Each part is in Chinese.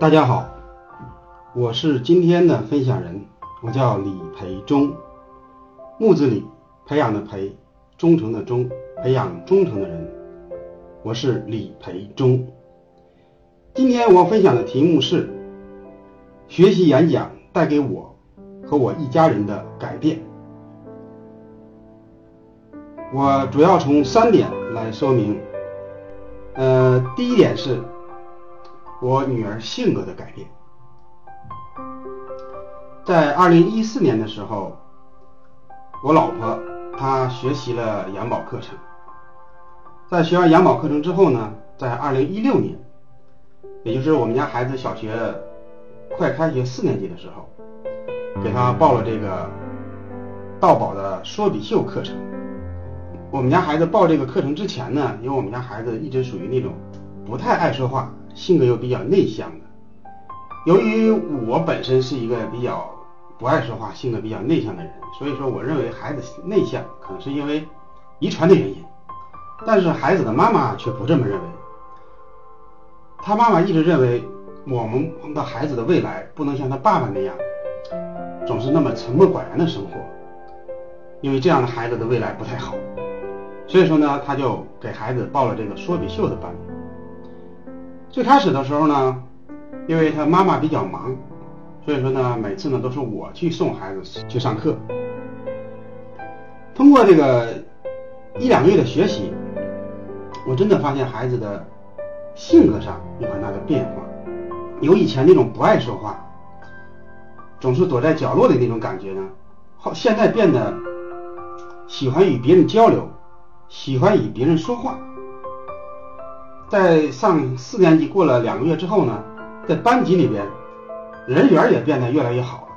大家好，我是今天的分享人，我叫李培忠，木子李，培养的培，忠诚的忠，培养忠诚的人，我是李培忠。今天我分享的题目是学习演讲带给我和我一家人的改变。我主要从三点来说明。呃，第一点是我女儿性格的改变。在二零一四年的时候，我老婆她学习了养宝课程，在学完养宝课程之后呢，在二零一六年，也就是我们家孩子小学快开学四年级的时候，给她报了这个道宝的说比秀课程。我们家孩子报这个课程之前呢，因为我们家孩子一直属于那种不太爱说话，性格又比较内向的。由于我本身是一个比较不爱说话、性格比较内向的人，所以说我认为孩子内向可能是因为遗传的原因。但是孩子的妈妈却不这么认为，他妈妈一直认为我们的孩子的未来不能像他爸爸那样，总是那么沉默寡言的生活，因为这样的孩子的未来不太好。所以说呢，他就给孩子报了这个说比秀的班。最开始的时候呢，因为他妈妈比较忙，所以说呢，每次呢都是我去送孩子去上课。通过这个一两个月的学习，我真的发现孩子的性格上有很大的变化，由以前那种不爱说话，总是躲在角落的那种感觉呢，好，现在变得喜欢与别人交流。喜欢与别人说话，在上四年级过了两个月之后呢，在班级里边人缘也变得越来越好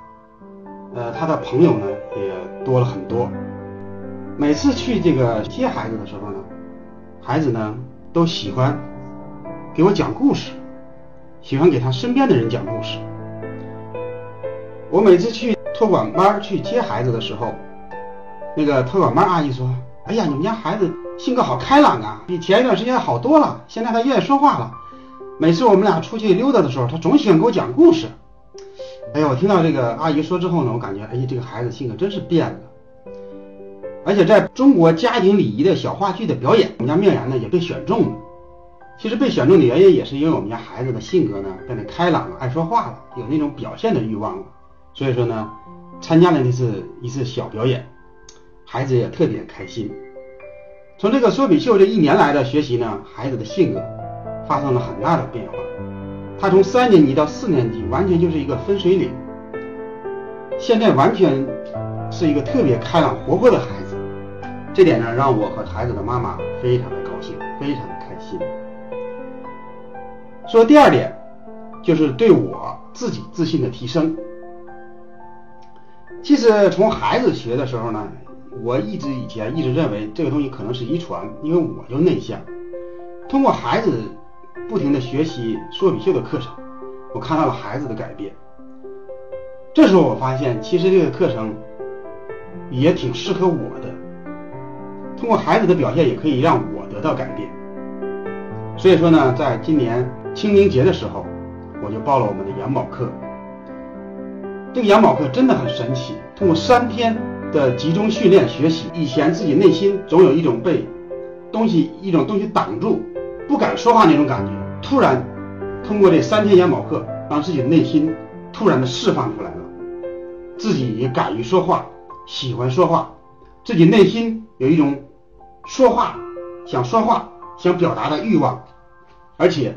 了，呃，他的朋友呢也多了很多。每次去这个接孩子的时候呢，孩子呢都喜欢给我讲故事，喜欢给他身边的人讲故事。我每次去托管班去接孩子的时候，那个托管班阿姨说。哎呀，你们家孩子性格好开朗啊，比前一段时间好多了。现在他愿意说话了。每次我们俩出去溜达的时候，他总喜欢给我讲故事。哎呀，我听到这个阿姨说之后呢，我感觉，哎呀，这个孩子性格真是变了。而且在中国家庭礼仪的小话剧的表演，我们家妙然呢也被选中了。其实被选中的原因也是因为我们家孩子的性格呢变得开朗了，爱说话了，有那种表现的欲望了。所以说呢，参加了那次一次小表演。孩子也特别开心。从这个说比秀这一年来的学习呢，孩子的性格发生了很大的变化。他从三年级到四年级，完全就是一个分水岭。现在完全是一个特别开朗活泼的孩子。这点呢，让我和孩子的妈妈非常的高兴，非常的开心。说第二点，就是对我自己自信的提升。其实从孩子学的时候呢。我一直以前一直认为这个东西可能是遗传，因为我就内向。通过孩子不停的学习说比秀的课程，我看到了孩子的改变。这时候我发现，其实这个课程也挺适合我的。通过孩子的表现，也可以让我得到改变。所以说呢，在今年清明节的时候，我就报了我们的养宝课。这个养宝课真的很神奇，通过三天。的集中训练学习，以前自己内心总有一种被东西一种东西挡住，不敢说话那种感觉。突然通过这三天养宝课，让自己的内心突然的释放出来了，自己也敢于说话，喜欢说话，自己内心有一种说话想说话想表达的欲望，而且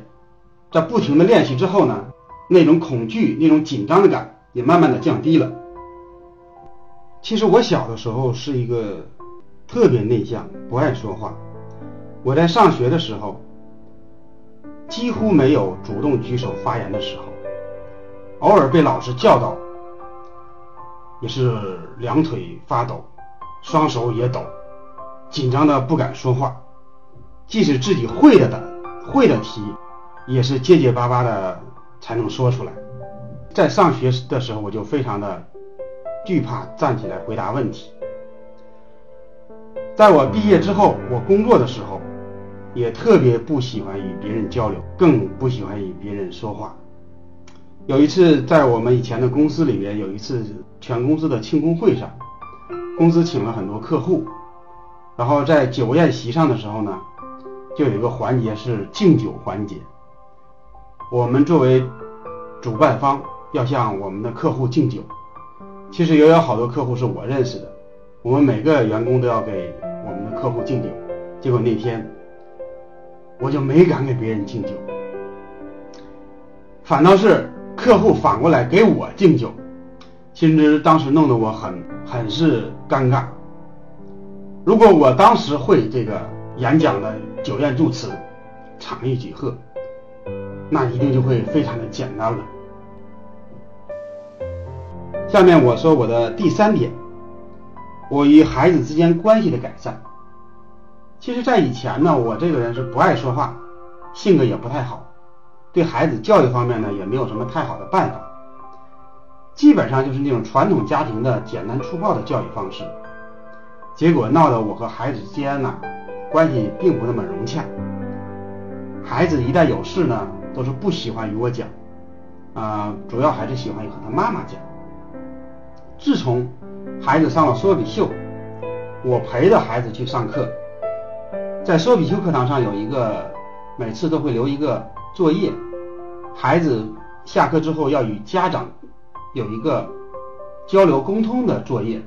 在不停的练习之后呢，那种恐惧那种紧张的感也慢慢的降低了。其实我小的时候是一个特别内向、不爱说话。我在上学的时候几乎没有主动举手发言的时候，偶尔被老师叫到，也是两腿发抖，双手也抖，紧张的不敢说话。即使自己会了的会的题，也是结结巴巴的才能说出来。在上学的时候，我就非常的。惧怕站起来回答问题。在我毕业之后，我工作的时候，也特别不喜欢与别人交流，更不喜欢与别人说话。有一次在我们以前的公司里面，有一次全公司的庆功会上，公司请了很多客户，然后在酒宴席上的时候呢，就有一个环节是敬酒环节。我们作为主办方要向我们的客户敬酒，其实也有好多客户是我认识的，我们每个员工都要给我们的客户敬酒。结果那天我就没敢给别人敬酒，反倒是客户反过来给我敬酒，其实当时弄得我很很是尴尬。如果我当时会这个演讲的酒宴祝词，场意几何。那一定就会非常的简单了。下面我说我的第三点，我与孩子之间关系的改善。其实，在以前呢，我这个人是不爱说话，性格也不太好，对孩子教育方面呢也没有什么太好的办法，基本上就是那种传统家庭的简单粗暴的教育方式，结果闹得我和孩子之间呢关系并不那么融洽。孩子一旦有事呢。都是不喜欢与我讲，啊，主要还是喜欢和他妈妈讲。自从孩子上了说比秀，我陪着孩子去上课，在说比秀课堂上有一个，每次都会留一个作业，孩子下课之后要与家长有一个交流沟通的作业，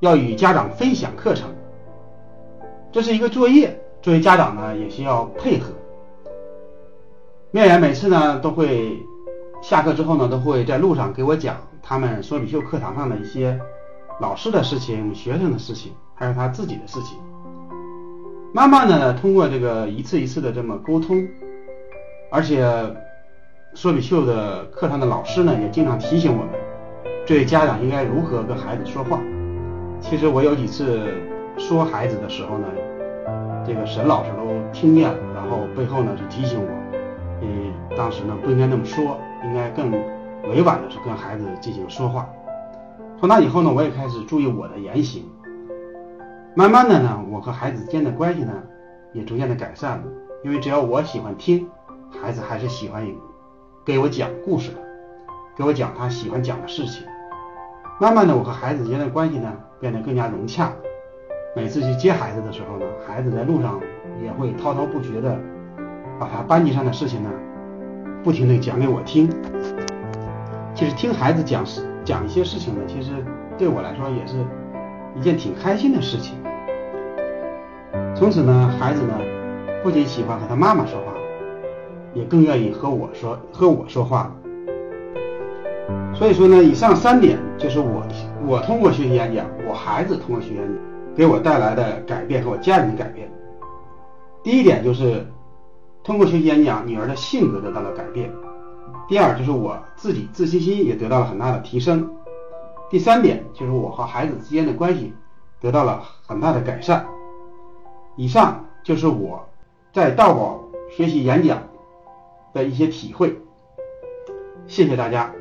要与家长分享课程，这是一个作业，作为家长呢也需要配合。面言每次呢都会下课之后呢都会在路上给我讲他们说米秀课堂上的一些老师的事情、学生的事情，还有他自己的事情。慢慢的呢，通过这个一次一次的这么沟通，而且说米秀的课堂的老师呢也经常提醒我们，这位家长应该如何跟孩子说话。其实我有几次说孩子的时候呢，这个沈老师都听见了，然后背后呢是提醒我。嗯，当时呢不应该那么说，应该更委婉的是跟孩子进行说话。从那以后呢，我也开始注意我的言行。慢慢的呢，我和孩子间的关系呢也逐渐的改善了。因为只要我喜欢听，孩子还是喜欢给我讲故事的，给我讲他喜欢讲的事情。慢慢的，我和孩子之间的关系呢变得更加融洽。每次去接孩子的时候呢，孩子在路上也会滔滔不绝的。把他班级上的事情呢，不停的讲给我听。其实听孩子讲事讲一些事情呢，其实对我来说也是一件挺开心的事情。从此呢，孩子呢不仅喜欢和他妈妈说话，也更愿意和我说和我说话。所以说呢，以上三点就是我我通过学习演讲，我孩子通过学习演讲给我带来的改变和我家人的改变。第一点就是。通过学习演讲，女儿的性格得到了改变。第二就是我自己自信心也得到了很大的提升。第三点就是我和孩子之间的关系得到了很大的改善。以上就是我在道宝学习演讲的一些体会。谢谢大家。